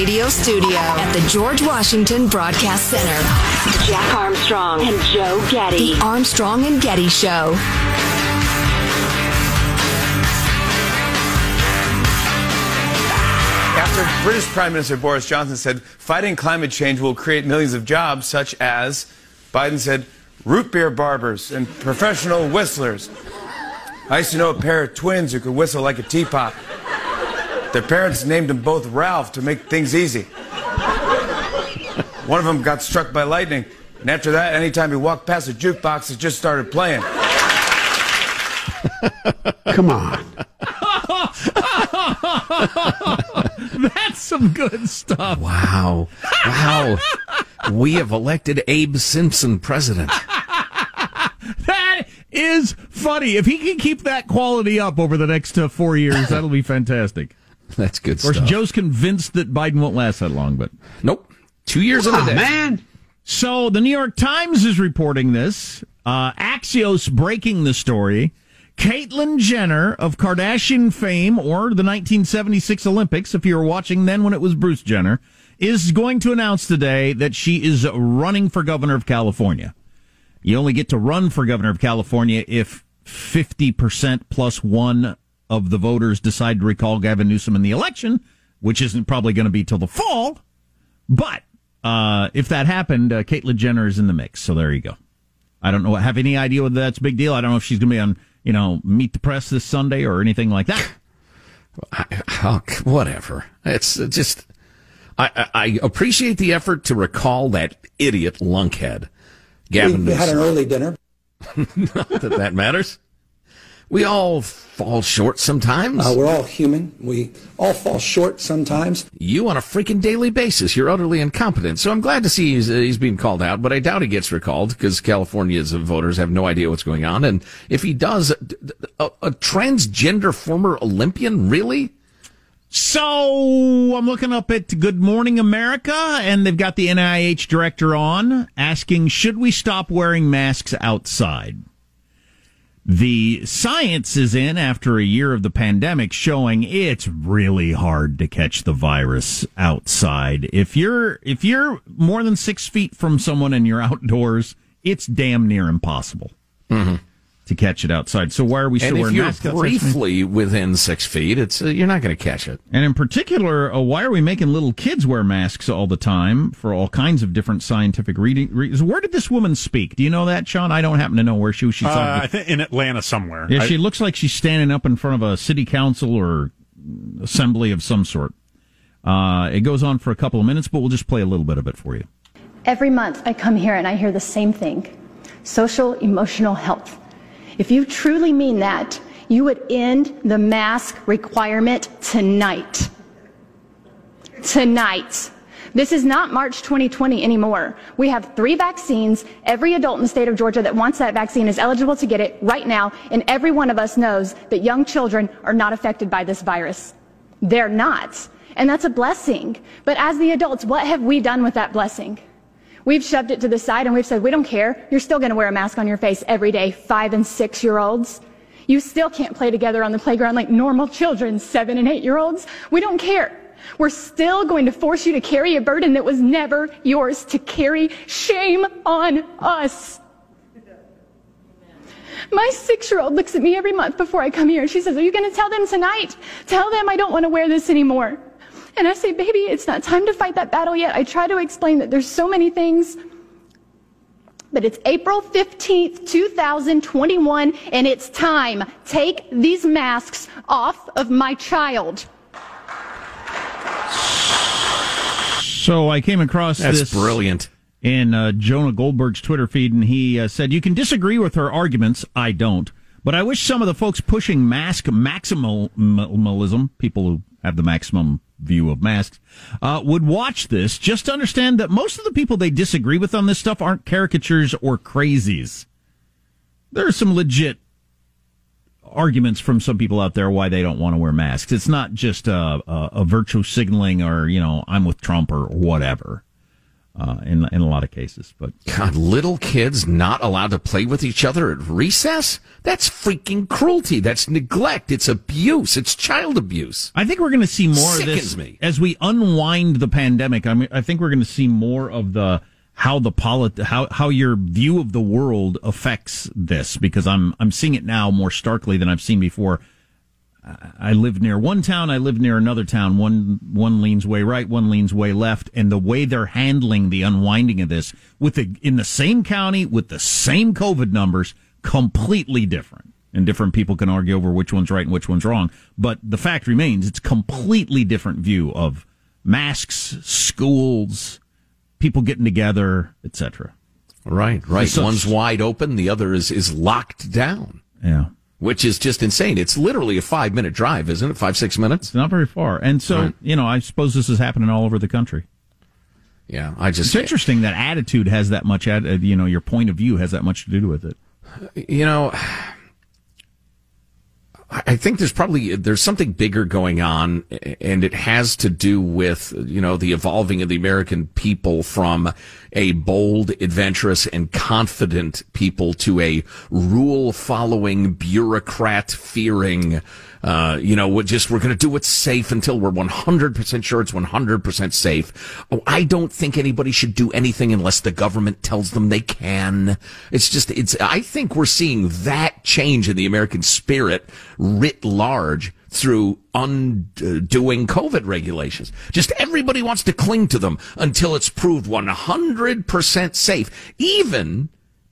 radio studio at the George Washington Broadcast Center. Jack Armstrong and Joe Getty. The Armstrong and Getty Show. After British Prime Minister Boris Johnson said fighting climate change will create millions of jobs, such as Biden said root beer barbers and professional whistlers. I used to know a pair of twins who could whistle like a teapot. Their parents named them both Ralph to make things easy. One of them got struck by lightning, and after that, anytime he walked past a jukebox, it just started playing. Come on. That's some good stuff. Wow. Wow. we have elected Abe Simpson president. That is funny. If he can keep that quality up over the next uh, four years, that'll be fantastic. That's good Of course, stuff. Joe's convinced that Biden won't last that long, but nope. Two years in a Oh, day. man. So the New York Times is reporting this. Uh, Axios breaking the story. Caitlyn Jenner of Kardashian fame or the 1976 Olympics, if you were watching then when it was Bruce Jenner, is going to announce today that she is running for governor of California. You only get to run for governor of California if 50% plus one of the voters decide to recall Gavin Newsom in the election, which isn't probably going to be till the fall. But uh, if that happened, uh, Caitlyn Jenner is in the mix. So there you go. I don't know. Have any idea whether that's a big deal? I don't know if she's going to be on, you know, Meet the Press this Sunday or anything like that. I, oh, whatever. It's just. I, I, I appreciate the effort to recall that idiot lunkhead, Gavin we had an early dinner. Not that that matters. We all fall short sometimes. Uh, we're all human. We all fall short sometimes. you on a freaking daily basis. You're utterly incompetent. So I'm glad to see he's, uh, he's being called out, but I doubt he gets recalled because California's voters have no idea what's going on. And if he does, a transgender former Olympian, really? So I'm looking up at Good Morning America, and they've got the NIH director on asking, should we stop wearing masks outside? The science is in after a year of the pandemic showing it's really hard to catch the virus outside. If you're, if you're more than six feet from someone and you're outdoors, it's damn near impossible mm-hmm. To catch it outside. So why are we still and if wearing you're masks outside? briefly within six feet, it's uh, you're not going to catch it. And in particular, uh, why are we making little kids wear masks all the time for all kinds of different scientific reading reasons? Where did this woman speak? Do you know that, Sean? I don't happen to know where she was. She's Uh, I think in Atlanta somewhere. yeah, I- she looks like she's standing up in front of a city council or assembly of some sort. Uh, it goes on for a couple of minutes, but we'll just play a little bit of it for you. Every month I come here and I hear the same thing social emotional health. If you truly mean that, you would end the mask requirement tonight. Tonight. This is not March 2020 anymore. We have three vaccines. Every adult in the state of Georgia that wants that vaccine is eligible to get it right now, and every one of us knows that young children are not affected by this virus. They're not. And that's a blessing. But as the adults, what have we done with that blessing? We've shoved it to the side and we've said, we don't care. You're still going to wear a mask on your face every day, five and six year olds. You still can't play together on the playground like normal children, seven and eight year olds. We don't care. We're still going to force you to carry a burden that was never yours to carry. Shame on us. My six year old looks at me every month before I come here and she says, Are you going to tell them tonight? Tell them I don't want to wear this anymore. And I say, Baby, it's not time to fight that battle yet. I try to explain that there's so many things. But it's April 15th, 2021, and it's time. Take these masks off of my child. So I came across That's this brilliant. in uh, Jonah Goldberg's Twitter feed, and he uh, said, "You can disagree with her arguments. I don't, but I wish some of the folks pushing mask maximalism, people who have the maximum view of masks, uh, would watch this just to understand that most of the people they disagree with on this stuff aren't caricatures or crazies. There are some legit." Arguments from some people out there why they don't want to wear masks. It's not just a, a, a virtue signaling or, you know, I'm with Trump or whatever. Uh, in in a lot of cases. But God, little kids not allowed to play with each other at recess? That's freaking cruelty. That's neglect. It's abuse. It's child abuse. I think we're going to see more Sickens of this me. as we unwind the pandemic. I mean, I think we're going to see more of the how the polit how how your view of the world affects this because I'm I'm seeing it now more starkly than I've seen before. I live near one town. I live near another town. One one leans way right, one leans way left, and the way they're handling the unwinding of this with the in the same county with the same COVID numbers, completely different. And different people can argue over which one's right and which one's wrong. But the fact remains, it's completely different view of masks, schools, people getting together, etc. Right, right. So- One's wide open, the other is, is locked down, Yeah. Which is just insane. It's literally a five minute drive, isn't it? Five, six minutes? It's not very far. And so, Right. you know, I suppose this is happening all over the country. Yeah, I just, It's interesting that attitude has that much, uh, you know, your point of view has that much to do with it. you know, I think there's probably there's something bigger going on, and it has to do with you know the evolving of the American people from a bold, adventurous, and confident people to a rule following, bureaucrat fearing. Uh, you know, we're just we're going to do what's safe until we're 100% sure it's 100% safe. Oh, I don't think anybody should do anything unless the government tells them they can. It's just it's I think we're seeing that change in the American spirit writ large through undoing COVID regulations. Just everybody wants to cling to them until it's proved 100% safe. Even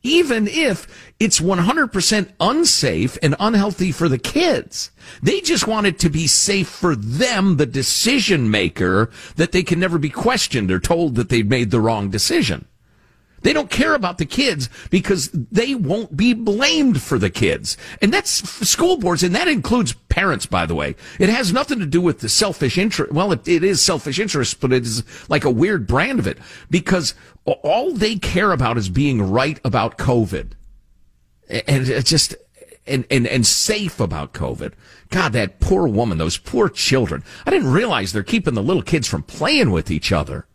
even if it's 100% unsafe and unhealthy for the kids. They just want it to be safe for them, the decision maker, that they can never be questioned or told that they've made the wrong decision. They don't care about the kids because they won't be blamed for the kids. And that's school boards, and that includes parents, by the way. It has nothing to do with the selfish interest. Well, it, it is selfish interest, but it is like a weird brand of it because all they care about is being right about COVID. And it's just, and, and, and safe about COVID. God, that poor woman, those poor children. I didn't realize they're keeping the little kids from playing with each other.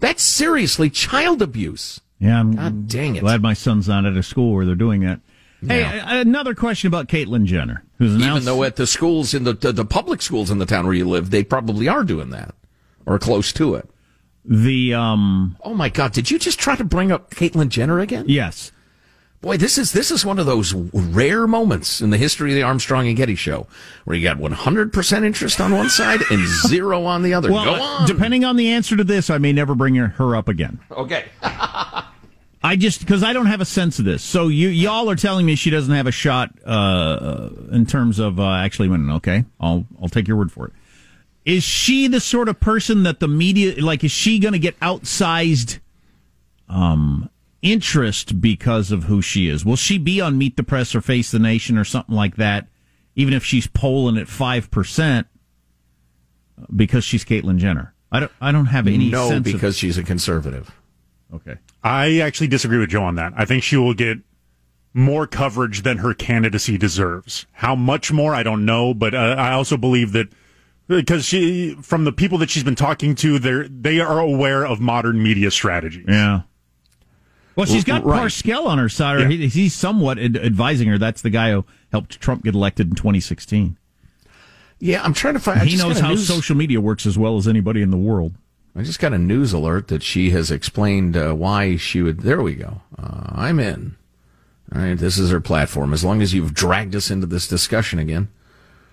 That's seriously child abuse. Yeah, I'm God dang it. glad my son's not at a school where they're doing that. Hey, another question about Caitlyn Jenner, who's Even though at the schools in the, the the public schools in the town where you live, they probably are doing that or close to it. The um, Oh my God! Did you just try to bring up Caitlyn Jenner again? yes, Boy, this is this is one of those rare moments in the history of the Armstrong and Getty show where you got 100% interest on one side and zero on the other. well, Go uh, on. depending on the answer to this, I may never bring her, her up again. okay. I just because I don't have a sense of this. So you y'all are telling me she doesn't have a shot uh, in terms of uh, actually winning. Okay, I'll I'll take your word for it. Is she the sort of person that the media like? Is she going to get outsized um, interest because of who she is? Will she be on Meet the Press or Face the Nation or something like that? Even if she's polling at five percent because she's Caitlyn Jenner. I don't. I don't have any. No, sense because she's a conservative. okay. I actually disagree with Joe on that. I think she will get more coverage than her candidacy deserves. How much more, I don't know, but uh, I also believe that because she, from the people that she's been talking to, they they are aware of modern media strategies. Yeah. Well, she's got Right. Parscale on her side. Or Yeah. he, he's somewhat ad- advising her. That's the guy who helped Trump get elected in 2016. Yeah, I'm trying to find. I he knows how news- social media works as well as anybody in the world. I just got a news alert that she has explained uh, why she would. There we go. Uh, I'm in. All right, this is her platform. As long as you've dragged us into this discussion again.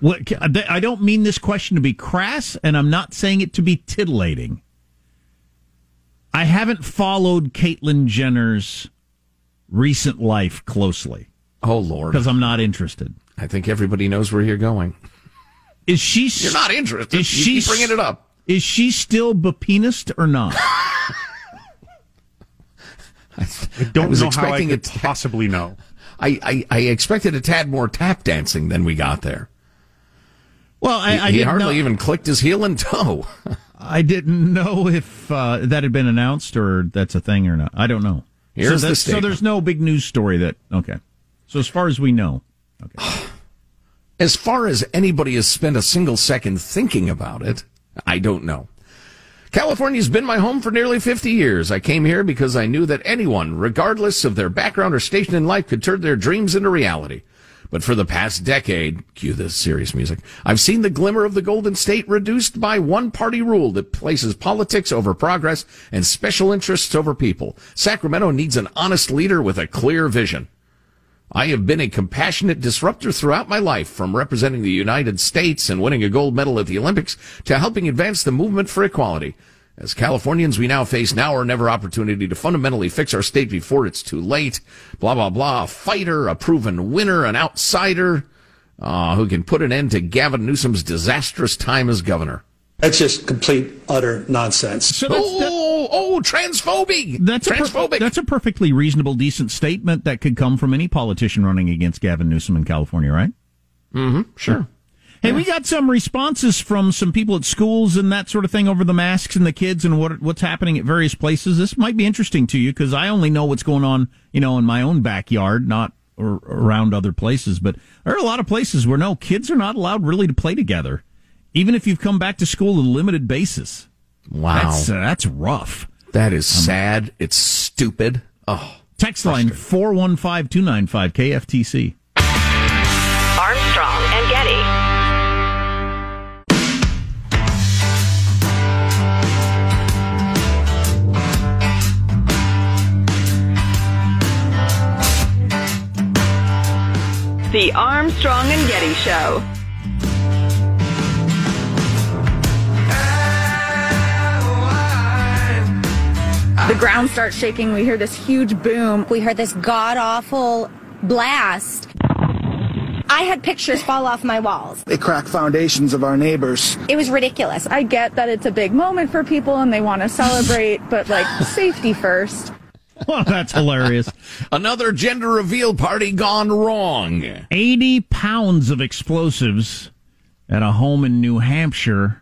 What, I don't mean this question to be crass, and I'm not saying it to be titillating. I haven't followed Caitlyn Jenner's recent life closely Oh Lord, because I'm not interested. I think everybody knows where you're going. Is she? You're not interested. Is you she keep bringing it up. Is she still Bapinist or not? I don't I was know how I could it to- possibly know. I, I, I expected a tad more tap dancing than we got there. Well, I, I he didn't hardly know, even clicked his heel and toe. I didn't know if uh, that had been announced or that's a thing or not. I don't know. Here's so, the so there's no big news story that. Okay. So as far as we know, okay. As far as anybody has spent a single second thinking about it, I don't know. California's been my home for nearly 50 years. I came here because I knew that anyone, regardless of their background or station in life, could turn their dreams into reality. But for the past decade, cue this serious music, I've seen the glimmer of the Golden State reduced by one party rule that places politics over progress and special interests over people. Sacramento needs an honest leader with a clear vision. I have been a compassionate disruptor throughout my life, from representing the United States and winning a gold medal at the Olympics to helping advance the movement for equality. As Californians, we now face now or never opportunity to fundamentally fix our state before it's too late. Blah, blah, blah. A fighter, a proven winner, an outsider, uh, who can put an end to Gavin Newsom's disastrous time as governor. That's just complete, utter nonsense. So that's, that- Oh, oh, transphobic. That's a, per- transphobic. that's a perfectly reasonable, decent statement that could come from any politician running against Gavin Newsom in California, right? Mm-hmm. Sure. Hey, we got some responses from some people at schools and that sort of thing over the masks and the kids and what what's happening at various places. This might be interesting to you because I only know what's going on, you know, in my own backyard, not or around other places. But there are a lot of places where no kids are not allowed really to play together, even if you've come back to school on a limited basis. Wow. That's uh, that's rough. that is sad. It's stupid. Oh. Text line four one five two nine five KFTC. The Armstrong and Getty Show. The ground starts shaking. We hear this huge boom. We heard this god awful blast. I had pictures fall off my walls. They crack foundations of our neighbors. It was ridiculous. I get that it's a big moment for people and they want to celebrate, but like safety first. Well, that's hilarious. Another gender reveal party gone wrong. 80 pounds of explosives at a home in New Hampshire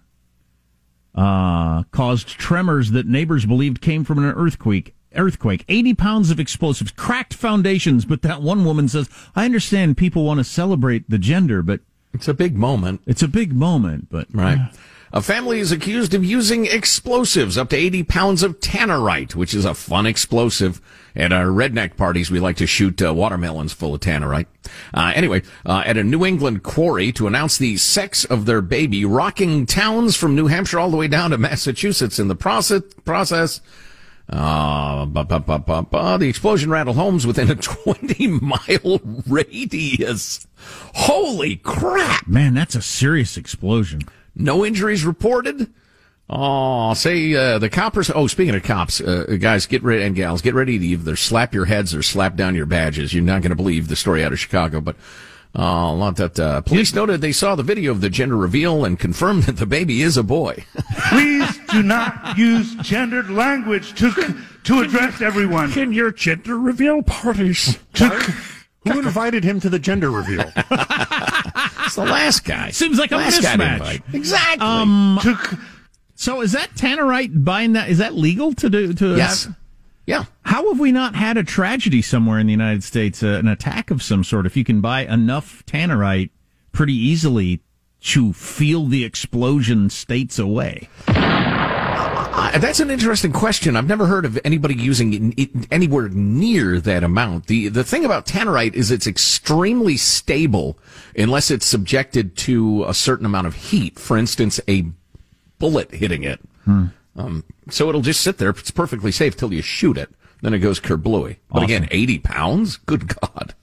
uh, caused tremors that neighbors believed came from an earthquake. Earthquake. 80 pounds of explosives, cracked foundations. But that one woman says, I understand people want to celebrate the gender, but It's a big moment. it's a big moment. But Right. A family is accused of using explosives, up to 80 pounds of tannerite, which is a fun explosive. At our redneck parties, we like to shoot uh, watermelons full of tannerite. Uh, anyway, uh, at a New England quarry to announce the sex of their baby, rocking towns from New Hampshire all the way down to Massachusetts in the process. process uh, bu- bu- bu- the explosion rattled homes within a 20 mile radius. Holy crap! man, that's a serious explosion. No injuries reported. Oh, say uh, the coppers. Oh, speaking of cops, uh, guys, get ready and gals, get ready to either slap your heads or slap down your badges. You're not going to believe the story out of Chicago, but uh, lot that uh, police noted they saw the video of the gender reveal and confirmed that the baby is a boy. Please do not use gendered language to to address everyone. In your gender reveal parties. Who invited him to the gender reveal? It's the last guy. Seems like a last guy to mismatch. invite. Exactly. Um, To- so is that tannerite buying that? Is that legal to do? To yes. have- Yeah. How have we not had a tragedy somewhere in the United States, uh, an attack of some sort? If you can buy enough tannerite pretty easily to feel the explosion states away. Uh, that's an interesting question. I've never heard of anybody using it, anywhere near that amount. The the thing about tannerite is it's extremely stable unless it's subjected to a certain amount of heat. For instance, a bullet hitting it. Um, so it'll just sit there. It's perfectly safe till you shoot it. Then it goes kerblooey. But again, 80 pounds? Good God.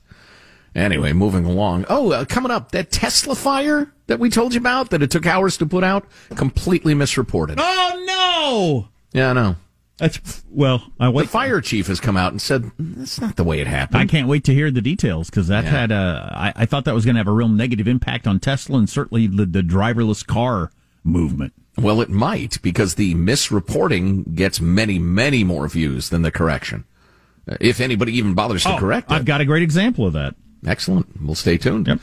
Anyway, moving along. Oh, uh, coming up, that Tesla fire that we told you about that it took hours to put out, completely misreported. Oh no! Yeah, I know. That's well. I The fire chief has come out and said that's not the way it happened. I can't wait to hear the details because that Yeah. had a. I, I thought that was going to have a real negative impact on Tesla and certainly the, the driverless car movement. Well, it might because the misreporting gets many, many more views than the correction. Uh, If anybody even bothers to correct it. Oh, I've got a great example of that. Excellent. We'll stay tuned. Yep.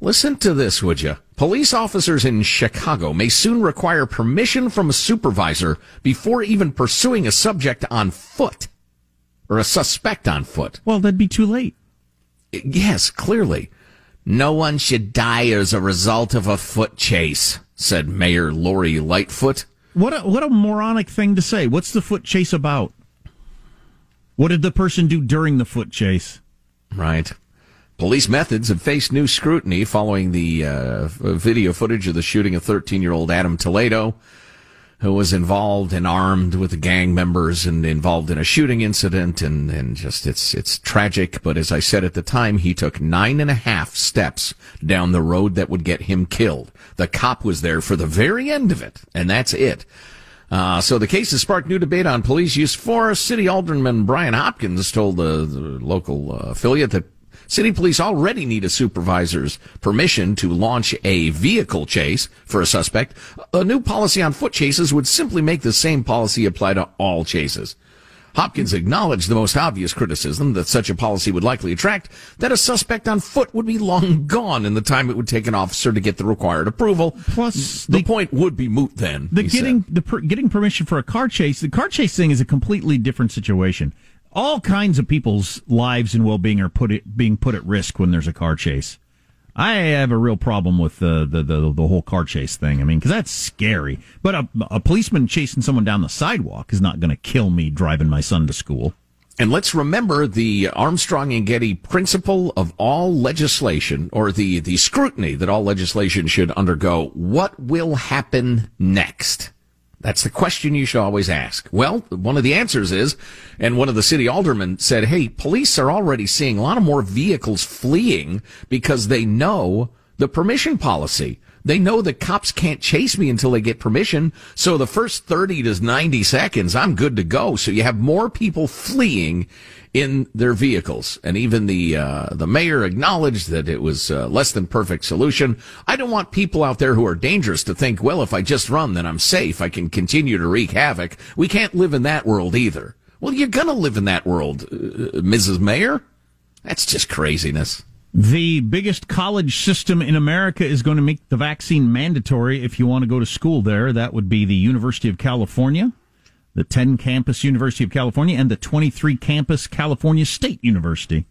Listen to this, would you? Police officers in Chicago may soon require permission from a supervisor before even pursuing a subject on foot or a suspect on foot. Well, that'd be too late. Yes, clearly. No one should die as a result of a foot chase, said Mayor Lori Lightfoot. what a, what a moronic thing to say. What's the foot chase about? What did the person do during the foot chase? Right. Police methods have faced new scrutiny following the uh, video footage of the shooting of 13 year old Adam Toledo, who was involved and armed with gang members and involved in a shooting incident. And, and just, it's, it's tragic. But as I said at the time, he took nine and a half steps down the road that would get him killed. The cop was there for the very end of it, and that's it. Uh, so the case has sparked new debate on police use force. City Alderman Brian Hopkins told the, the local uh, affiliate that city police already need a supervisor's permission to launch a vehicle chase for a suspect. A new policy on foot chases would simply make the same policy apply to all chases. Hopkins acknowledged the most obvious criticism that such a policy would likely attract that a suspect on foot would be long gone in the time it would take an officer to get the required approval. Plus, the, the point would be moot then. The getting said. the per, getting permission for a car chase, the car chase thing is a completely different situation. All kinds of people's lives and well being are put being put at risk when there's a car chase. I have a real problem with the the the, the whole car chase thing. I mean, because that's scary. But a, a policeman chasing someone down the sidewalk is not going to kill me driving my son to school. And let's remember the Armstrong and Getty principle of all legislation, or the, the scrutiny that all legislation should undergo. What will happen next? That's the question you should always ask. Well, one of the answers is, and one of the city aldermen said, hey, police are already seeing a lot of more vehicles fleeing because they know the permission policy. They know the cops can't chase me until they get permission. So the first 30 to 90 seconds, I'm good to go. So you have more people fleeing in their vehicles. And even the uh, the mayor acknowledged that it was a less than perfect solution. I don't want people out there who are dangerous to think, well, if I just run, then I'm safe. I can continue to wreak havoc. We can't live in that world either. Well, you're gonna live in that world, uh, Mrs. Mayor. That's just craziness. The biggest college system in America is going to make the vaccine mandatory if you want to go to school there. That would be the University of California the 10 campus University of California and the 23 campus California State University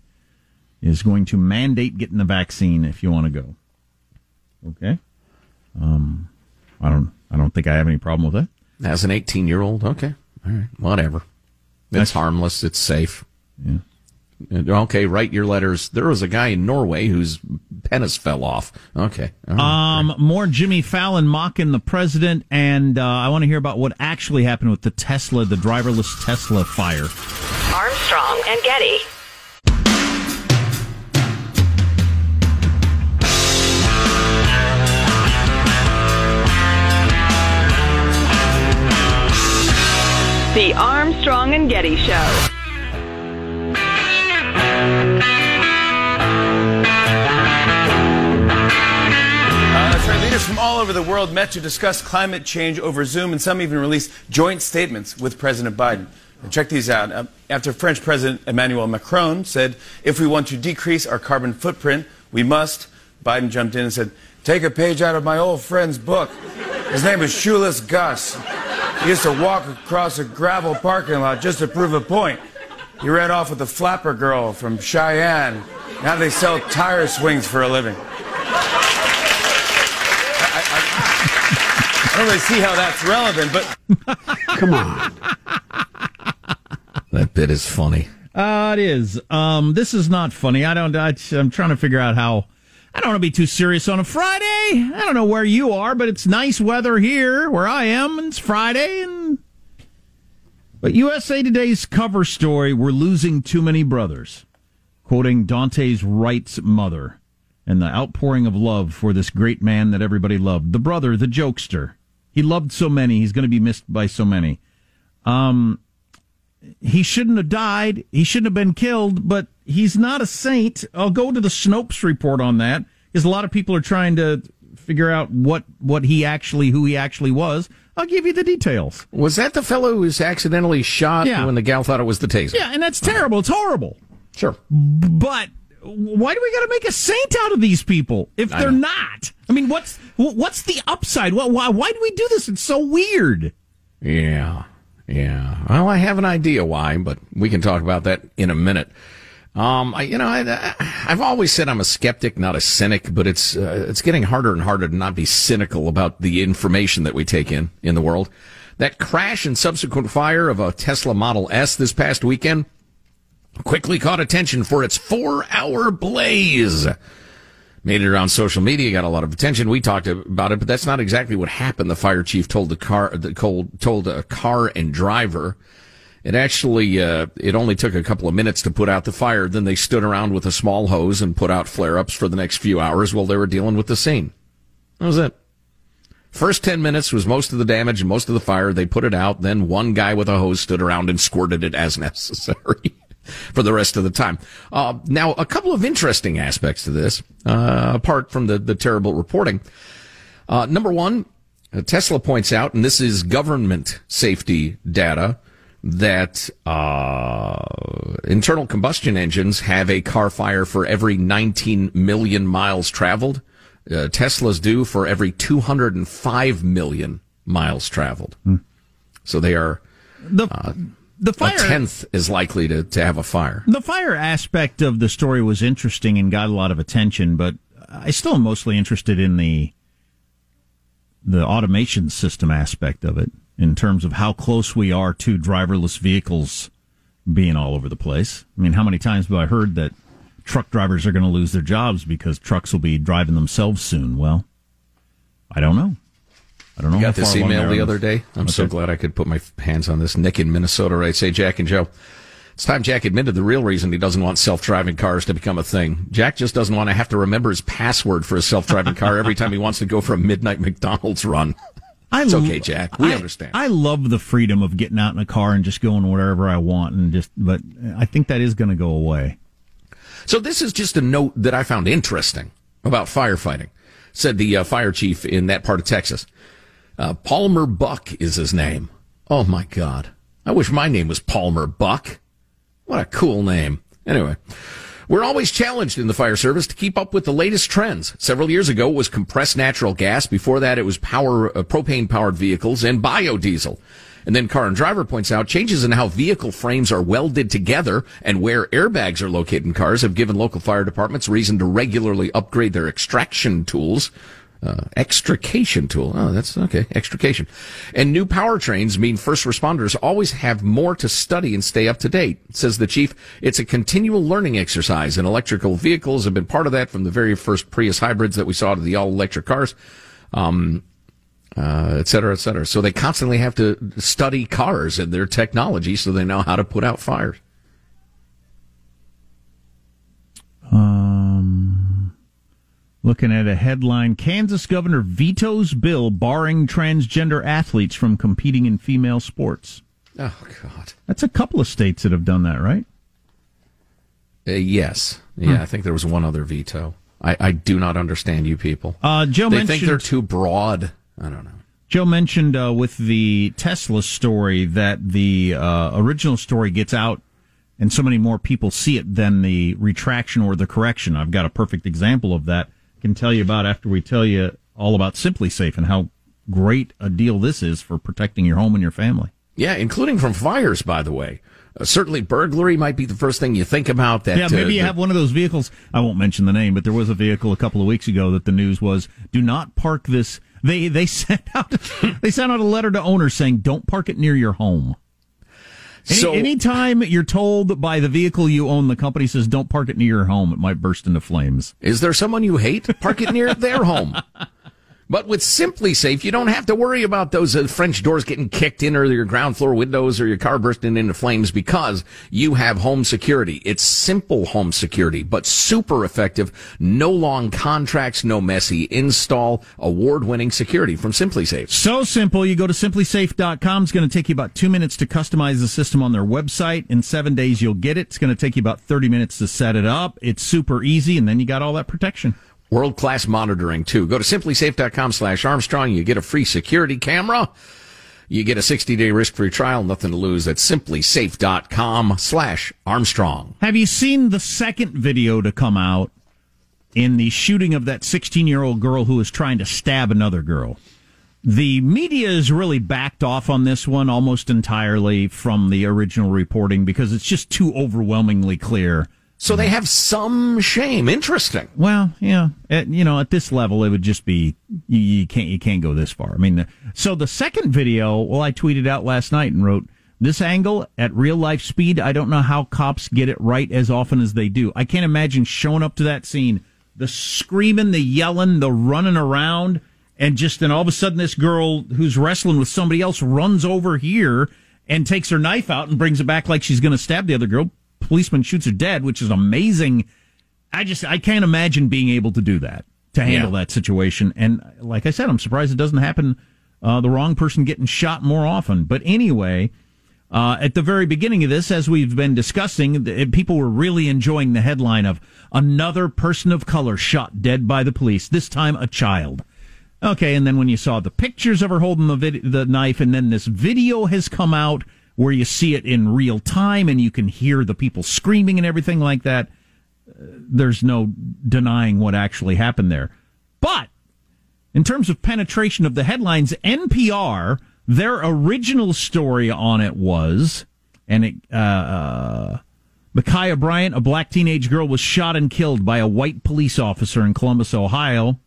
is going to mandate getting the vaccine if you want to go. Okay. Um, I don't, I don't think I have any problem with that. As an 18 year old, okay. All right. Whatever. It's That's, harmless. It's safe. Yeah. Okay, write your letters. There was a guy in Norway whose penis fell off. Okay. Right, um, more Jimmy Fallon mocking the president, and uh, I want to hear about what actually happened with the Tesla, the driverless Tesla fire. Armstrong and Getty. The Armstrong and Getty Show. Leaders from all over the world met to discuss climate change over Zoom, and some even released joint statements with President Biden. And check these out. Uh, after French President Emmanuel Macron said, if we want to decrease our carbon footprint, we must, Biden jumped in and said, take a page out of my old friend's book. His name was Shoeless Gus. He used to walk across a gravel parking lot just to prove a point. He ran off with a flapper girl from Cheyenne. Now they sell tire swings for a living. I don't really see how that's relevant, but come on. That bit is funny. Uh, it is. Um, this is not funny. I don't. I, I'm trying to figure out how. I don't want to be too serious on a Friday. I don't know where you are, but it's nice weather here where I am, and it's Friday. And but USA Today's cover story: "We're losing too many brothers," quoting Daunte's Wright's mother, and the outpouring of love for this great man that everybody loved, the brother, the jokester. He loved so many. He's going to be missed by so many. Um, he shouldn't have died. He shouldn't have been killed, but he's not a saint. I'll go to the Snopes report on that because a lot of people are trying to figure out what, what he actually, who he actually was. I'll give you the details. Was that the fellow who was accidentally shot yeah. when the gal thought it was the taser? Yeah, and that's terrible. It's horrible. Sure. But why do we got to make a saint out of these people if they're not? I mean, what's what's the upside? Why, why why do we do this? It's so weird. Yeah, yeah. Well, I have an idea why, but we can talk about that in a minute. Um, I, you know, I, I've always said I'm a skeptic, not a cynic, but it's uh, it's getting harder and harder to not be cynical about the information that we take in in the world. That crash and subsequent fire of a Tesla Model S this past weekend quickly caught attention for its four-hour blaze. Made it around social media, got a lot of attention. We talked about it, but that's not exactly what happened. The fire chief told the car, the cold, told a car and driver it actually, uh, it only took a couple of minutes to put out the fire. Then they stood around with a small hose and put out flare-ups for the next few hours while they were dealing with the scene. That was it. First 10 minutes was most of the damage and most of the fire. They put it out. Then one guy with a hose stood around and squirted it as necessary for the rest of the time. Uh, now, a couple of interesting aspects to this, uh, apart from the, the terrible reporting. Uh, number one, uh, Tesla points out, and this is government safety data, that uh, internal combustion engines have a car fire for every 19 million miles traveled. Uh, Teslas do for every 205 million miles traveled. Hmm. So they are the uh, the fire a tenth is likely to, to have a fire. The fire aspect of the story was interesting and got a lot of attention, but I still am mostly interested in the the automation system aspect of it in terms of how close we are to driverless vehicles being all over the place. I mean, how many times have I heard that truck drivers are going to lose their jobs because trucks will be driving themselves soon? Well, I don't know. I don't know. You got this email the other day. I'm okay. so glad I could put my hands on this. Nick in Minnesota writes, "Say Jack and Joe." It's time Jack admitted the real reason he doesn't want self-driving cars to become a thing. Jack just doesn't want to have to remember his password for a self-driving car every time he wants to go for a midnight McDonald's run. I it's okay, Jack. We I, understand. I love the freedom of getting out in a car and just going wherever I want, and just. But I think that is going to go away. So this is just a note that I found interesting about firefighting. Said the uh, fire chief in that part of Texas. Uh, Palmer Buck is his name. Oh my God! I wish my name was Palmer Buck. What a cool name. Anyway. We're always challenged in the fire service to keep up with the latest trends. Several years ago it was compressed natural gas. Before that it was power, uh, propane powered vehicles and biodiesel. And then Car and Driver points out changes in how vehicle frames are welded together and where airbags are located in cars have given local fire departments reason to regularly upgrade their extraction tools uh, extrication tool. Oh, that's okay. Extrication. And new powertrains mean first responders always have more to study and stay up to date, says the chief. It's a continual learning exercise and electrical vehicles have been part of that from the very first Prius hybrids that we saw to the all electric cars. Um, uh, et cetera, et cetera. So they constantly have to study cars and their technology so they know how to put out fires. Um, Looking at a headline Kansas governor vetoes bill barring transgender athletes from competing in female sports. Oh, God. That's a couple of states that have done that, right? Uh, yes. Yeah, hmm. I think there was one other veto. I, I do not understand you people. Uh, Joe they think they're too broad. I don't know. Joe mentioned uh, with the Tesla story that the uh, original story gets out and so many more people see it than the retraction or the correction. I've got a perfect example of that can tell you about after we tell you all about SimpliSafe and how great a deal this is for protecting your home and your family. Yeah, including from fires, by the way. Uh, certainly, burglary might be the first thing you think about. That yeah, maybe uh, you have one of those vehicles. I won't mention the name, but there was a vehicle a couple of weeks ago that the news was: "Do not park this." They they sent out they sent out a letter to owners saying, "Don't park it near your home." Any, so, anytime you're told by the vehicle you own, the company says don't park it near your home, it might burst into flames. Is there someone you hate? Park it near their home. But with SimpliSafe, you don't have to worry about those uh, French doors getting kicked in or your ground floor windows or your car bursting into flames because you have home security. It's simple home security, but super effective. No long contracts, no messy install, award winning security from SimpliSafe. So simple. You go to simplisafe.com. It's going to take you about two minutes to customize the system on their website. In seven days, you'll get it. It's going to take you about 30 minutes to set it up. It's super easy, and then you got all that protection. World class monitoring too. Go to simplisafe.com slash Armstrong. You get a free security camera. You get a 60 day risk free trial. Nothing to lose at simplisafe.com slash Armstrong. Have you seen the second video to come out in the shooting of that 16 year old girl who was trying to stab another girl? The media is really backed off on this one almost entirely from the original reporting because it's just too overwhelmingly clear So they mm-hmm. have some shame. Interesting. Well, yeah, at, you know, at this level, it would just be you, you can't you can't go this far. I mean, so the second video, well, I tweeted out last night and wrote this angle at real life speed. I don't know how cops get it right as often as they do. I can't imagine showing up to that scene, the screaming, the yelling, the running around, and just then all of a sudden this girl who's wrestling with somebody else runs over here and takes her knife out and brings it back like she's going to stab the other girl policeman shoots her dead, which is amazing. I just I can't imagine being able to do that to handle yeah. that situation. And like I said, I'm surprised it doesn't happen. Uh, the wrong person getting shot more often. But anyway, uh, at the very beginning of this, as we've been discussing, people were really enjoying the headline of another person of color shot dead by the police. This time, a child. Okay, and then when you saw the pictures of her holding the vid- the knife, and then this video has come out where you see it in real time and you can hear the people screaming and everything like that. Uh, there's no denying what actually happened there. But in terms of penetration of the headlines, NPR, their original story on it was, and it, uh, uh, Ma'Khia Bryant, a black teenage girl, was shot and killed by a white police officer in Columbus, Ohio.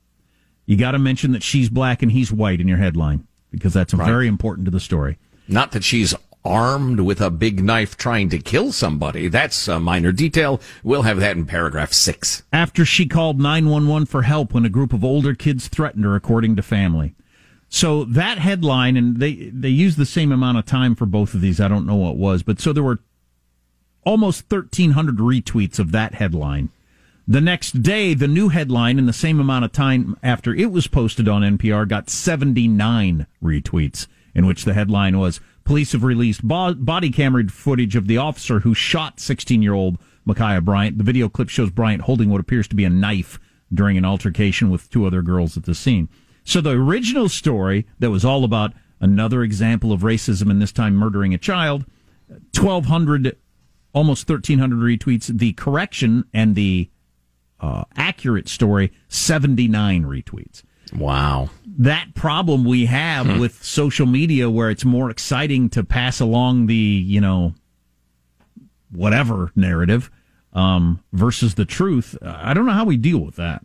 You got to mention that she's black and he's white in your headline because that's right. very important to the story. Not that she's armed with a big knife trying to kill somebody. That's a minor detail. We'll have that in paragraph six. After she called 911 for help when a group of older kids threatened her, according to family. So that headline, and they, they used the same amount of time for both of these. I don't know what was, but so there were almost 1,300 retweets of that headline. The next day, the new headline, in the same amount of time after it was posted on NPR, got 79 retweets, in which the headline was Police have released bo- body camera footage of the officer who shot 16 year old Ma'Khia Bryant. The video clip shows Bryant holding what appears to be a knife during an altercation with two other girls at the scene. So the original story that was all about another example of racism and this time murdering a child, 1,200, almost 1,300 retweets. The correction and the uh, accurate story, 79 retweets. Wow. That problem we have hmm. with social media where it's more exciting to pass along the, you know, whatever narrative um, versus the truth. I don't know how we deal with that.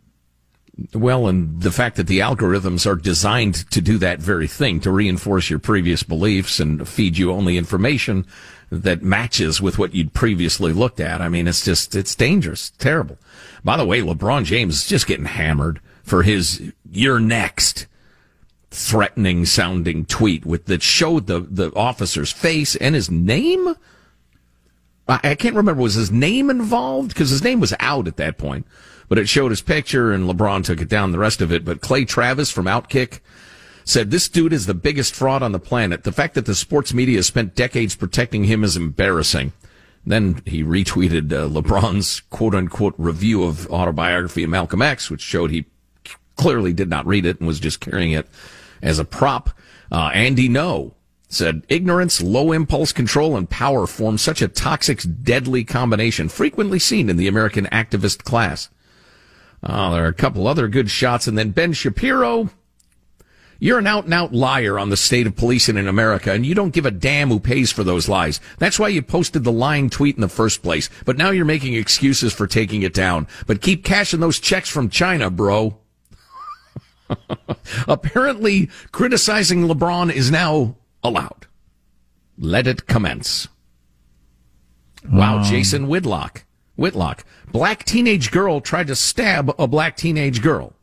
Well, and the fact that the algorithms are designed to do that very thing, to reinforce your previous beliefs and feed you only information that matches with what you'd previously looked at. I mean, it's just, it's dangerous, terrible. By the way, LeBron James is just getting hammered for his "you're next" threatening sounding tweet with that showed the the officer's face and his name. I, I can't remember was his name involved because his name was out at that point, but it showed his picture and LeBron took it down. The rest of it, but Clay Travis from Outkick said this dude is the biggest fraud on the planet. The fact that the sports media spent decades protecting him is embarrassing. Then he retweeted uh, LeBron's quote unquote review of autobiography of Malcolm X, which showed he clearly did not read it and was just carrying it as a prop. Uh, Andy Ngo said, ignorance, low impulse control, and power form such a toxic, deadly combination frequently seen in the American activist class. Uh, there are a couple other good shots, and then Ben Shapiro. You're an out and out liar on the state of policing in America, and you don't give a damn who pays for those lies. That's why you posted the lying tweet in the first place. But now you're making excuses for taking it down. But keep cashing those checks from China, bro. Apparently, criticizing LeBron is now allowed. Let it commence. Wow, um. Jason Whitlock. Whitlock. Black teenage girl tried to stab a black teenage girl.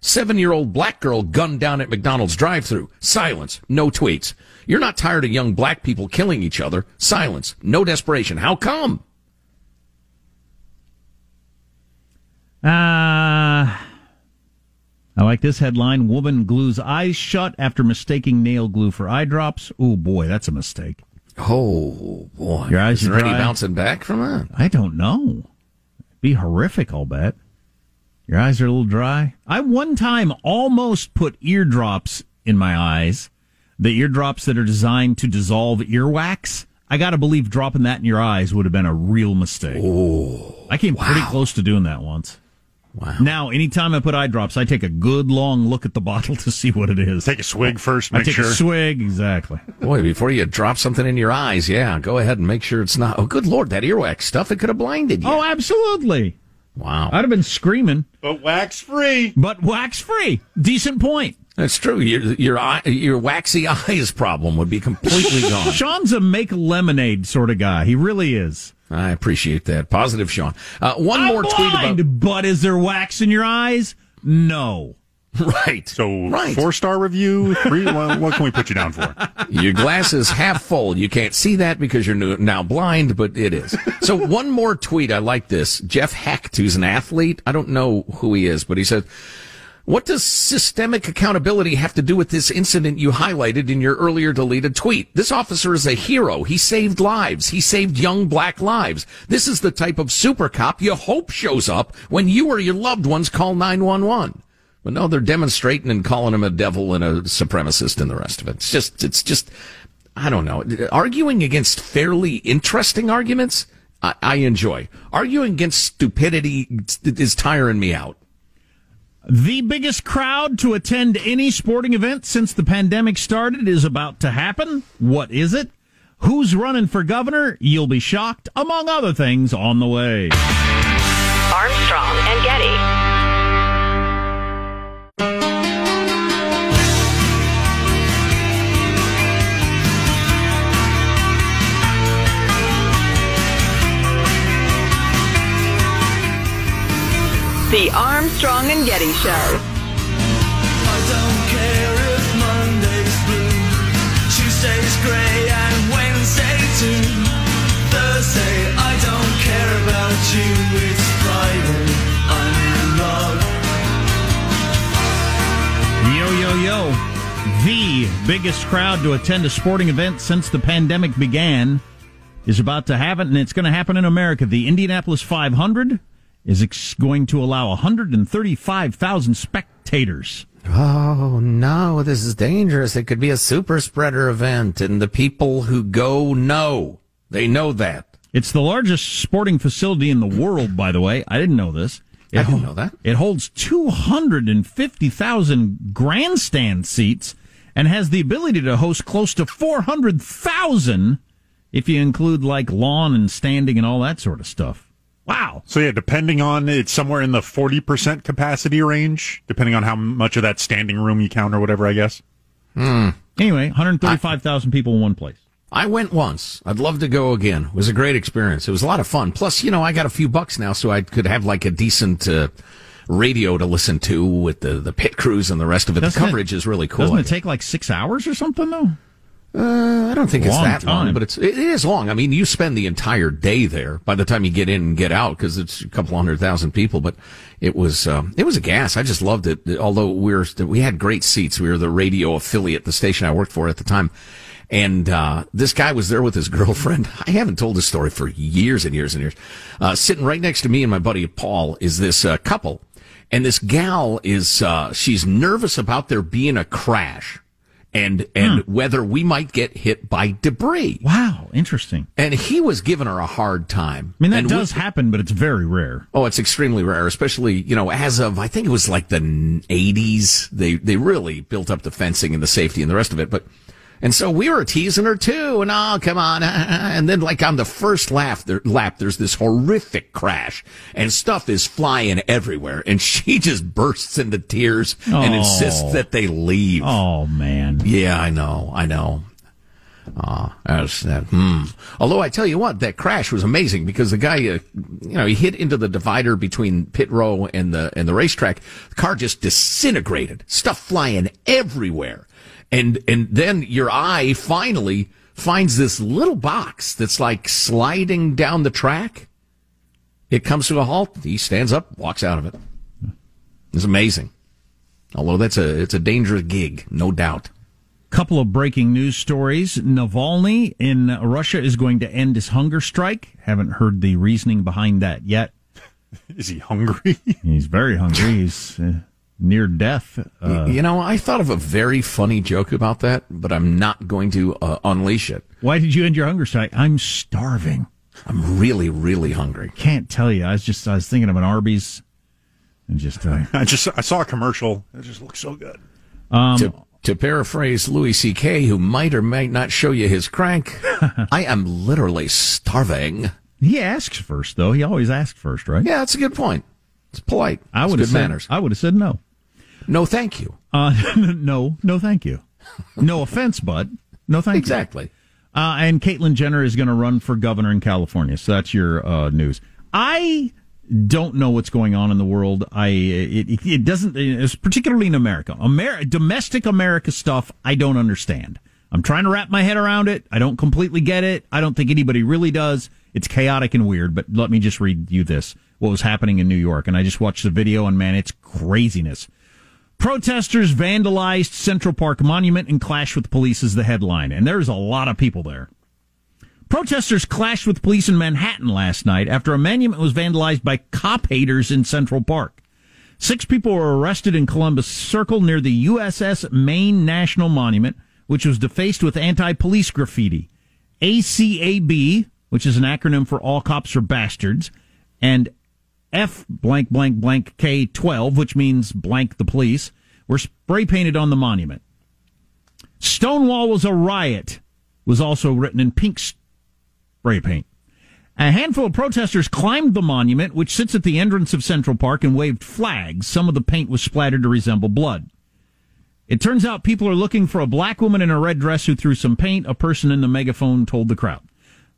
Seven year old black girl gunned down at McDonald's drive through. Silence. No tweets. You're not tired of young black people killing each other. Silence. No desperation. How come? Ah. Uh... I like this headline Woman glues eyes shut after mistaking nail glue for eye drops. Oh, boy, that's a mistake. Oh, boy. Your eyes Is are already bouncing back from that? I don't know. Be horrific, I'll bet. Your eyes are a little dry. I one time almost put eardrops in my eyes, the eardrops that are designed to dissolve earwax. I got to believe dropping that in your eyes would have been a real mistake. Oh, I came wow. pretty close to doing that once. Wow. Now, anytime I put eye drops, I take a good long look at the bottle to see what it is. Take a swig first, I take sure. a swig, exactly. Boy, before you drop something in your eyes, yeah, go ahead and make sure it's not. Oh, good lord, that earwax stuff, it could have blinded you. Oh, absolutely. wow. I'd have been screaming, But wax free. but wax free. Decent point. That's true. Your your eye, your waxy eyes problem would be completely gone. Sean's a make lemonade sort of guy. He really is. I appreciate that. Positive, Sean. Uh, one I'm more tweet blind, about but is there wax in your eyes? No. right. So Right. four star review. Three. what, what can we put you down for? Your glass is half full. You can't see that because you're nu- now blind, but it is. So one more tweet. I like this. Jeff Hecht, who's an athlete. I don't know who he is, but he said, what does systemic accountability have to do with this incident you highlighted in your earlier deleted tweet? This officer is a hero. He saved lives. He saved young black lives. This is the type of super cop you hope shows up when you or your loved ones call 911. But no, they're demonstrating and calling him a devil and a supremacist and the rest of it. It's just, it's just, I don't know. Arguing against fairly interesting arguments, I, I enjoy. Arguing against stupidity is tiring me out. The biggest crowd to attend any sporting event since the pandemic started is about to happen. What is it? Who's running for governor? You'll be shocked, among other things, on the way. Armstrong and Getty. The Armstrong and Getty Show. I don't care if Monday's blue, Tuesday's grey, and Wednesday too. Thursday, I don't care about you. It's Friday, I'm in love. Yo, yo, yo. The biggest crowd to attend a sporting event since the pandemic began is about to happen, and it's going to happen in America. The Indianapolis 500 is ex- going to allow 135,000 spectators. Oh no, this is dangerous. It could be a super spreader event, and the people who go know. They know that. It's the largest sporting facility in the world, by the way. I didn't know this. I didn't know that. It holds 250,000 grandstand seats and has the ability to host close to 400,000 if you include like lawn and standing and all that sort of stuff. Wow. So yeah, depending on it's somewhere in the forty percent capacity range, depending on how much of that standing room you count or whatever. I guess. Anyway, 135,000 people in one place. I went once. I'd love to go again. It was a great experience. It was a lot of fun. Plus, you know, I got a few bucks now, so I could have like a decent uh, radio to listen to with the the pit crews and the rest of it. Doesn't the coverage is really cool. Doesn't I it take like six hours or something, though? Uh, I don't think it's Long that long, but it's it is long. I mean, you spend the entire day there by the time you get in and get out because it's a couple hundred thousand people. But it was um, it was a gas. I just loved it. Although we were we had great seats. We were the radio affiliate, the station I worked for at the time. And uh, this guy was there with his girlfriend. I haven't told this story for years and years and years. Uh, sitting right next to me and my buddy Paul is this uh, couple, and this gal is uh, she's nervous about there being a crash and and whether we might get hit by debris. Wow, interesting. And he was giving her a hard time. I mean, that And we- does happen, but it's very rare. Oh, it's extremely rare, especially you know as of I think it was like the eighties. They they really built up the fencing and the safety and the rest of it. But and so we were teasing her too, and oh come on, and then like on the first lap, there, lap there's this horrific crash, and stuff is flying everywhere, and she just bursts into tears and Oh. insists that they leave. Oh man, Yeah, I know, I know. Ah, that's that. Hmm. Although I tell you what, that crash was amazing because the guy, uh, you know, he hit into the divider between pit row and the and the racetrack. The car just disintegrated, stuff flying everywhere, and and then your eye finally finds this little box that's like sliding down the track. It comes to a halt. He stands up, walks out of it. It's amazing. Although that's a it's a dangerous gig, no doubt. Couple of breaking news stories. Navalny in Russia is going to end his hunger strike. Haven't heard the reasoning behind that yet. Is he hungry? He's very hungry. He's uh, near death. Uh, you know, I thought of a very funny joke about that, but I'm not going to uh, unleash it. why did you end your hunger strike? I'm starving. I'm really, really hungry. Can't tell you. I was just I was thinking of an Arby's And just uh, I just I saw a commercial. It just looks so good. um, to, to paraphrase Louis C.K., who might or might not show you his crank, I am literally starving. he asks first, though. He always asks first, right? Yeah, that's a good point. It's polite. I would have said manners. I would have said no. No, thank you. Uh, no, no, thank you. No offense, but no, thank Exactly. you. Uh, and Caitlyn Jenner is going to run for governor in California. So that's your uh, news. I don't know what's going on in the world. I it, it, it doesn't, it's particularly in America. Amer- domestic America stuff. I don't understand. I'm trying to wrap my head around it. I don't completely get it. I don't think anybody really does. It's chaotic and weird. But let me just read you this: what was happening in New York. And I just watched the video, and man, it's craziness. Protesters vandalized Central Park Monument and clashed with police is the headline. And there's a lot of people there. Protesters clashed with police in Manhattan last night after a monument was vandalized by cop haters in Central Park. Six people were arrested in Columbus Circle near the USS Maine National Monument, which was defaced with anti-police graffiti. ACAB, which is an acronym for All Cops Are Bastards, and F blank blank blank K 12, which means blank the police, were spray painted on the monument. Stonewall was a riot, was also written in pink spray paint. A handful of protesters climbed the monument, which sits at the entrance of Central Park, and waved flags. Some of the paint was splattered to resemble blood. It turns out people are looking for a black woman in a red dress who threw some paint, a person in the megaphone told the crowd.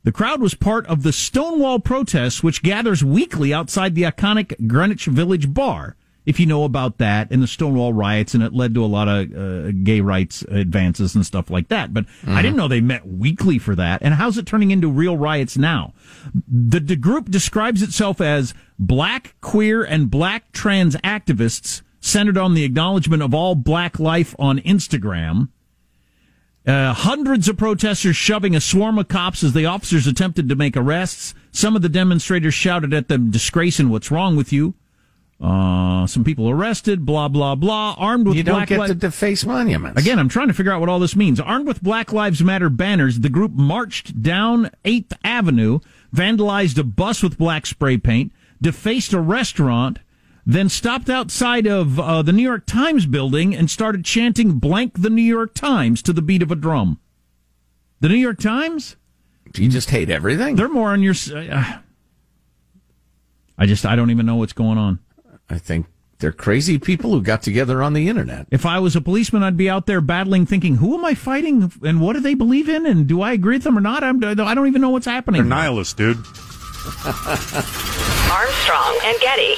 The crowd was part of the Stonewall protests, which gathers weekly outside the iconic Greenwich Village bar. If you know about that and the Stonewall riots, and it led to a lot of uh, gay rights advances and stuff like that. But I didn't know they met weekly for that. And how's it turning into real riots now? The, the group describes itself as black, queer, and black trans activists centered on the acknowledgement of all black life on Instagram. Uh, hundreds of protesters shoving a swarm of cops as the officers attempted to make arrests. Some of the demonstrators shouted at them, disgracing what's wrong with you. Uh, some people arrested, blah, blah, blah, armed with You don't black get li- to deface monuments. Again, I'm trying to figure out what all this means. Armed with Black Lives Matter banners, the group marched down 8th Avenue, vandalized a bus with black spray paint, defaced a restaurant, then stopped outside of uh, the New York Times building and started chanting blank the New York Times to the beat of a drum. The New York Times? You just hate everything. They're more on your. Uh, I just, I don't even know what's going on. I think they're crazy people who got together on the internet. If I was a policeman, I'd be out there battling, thinking, "Who am I fighting, and what do they believe in, and do I agree with them or not?" I'm, I don't even know what's happening. They're nihilists, dude. Armstrong and Getty.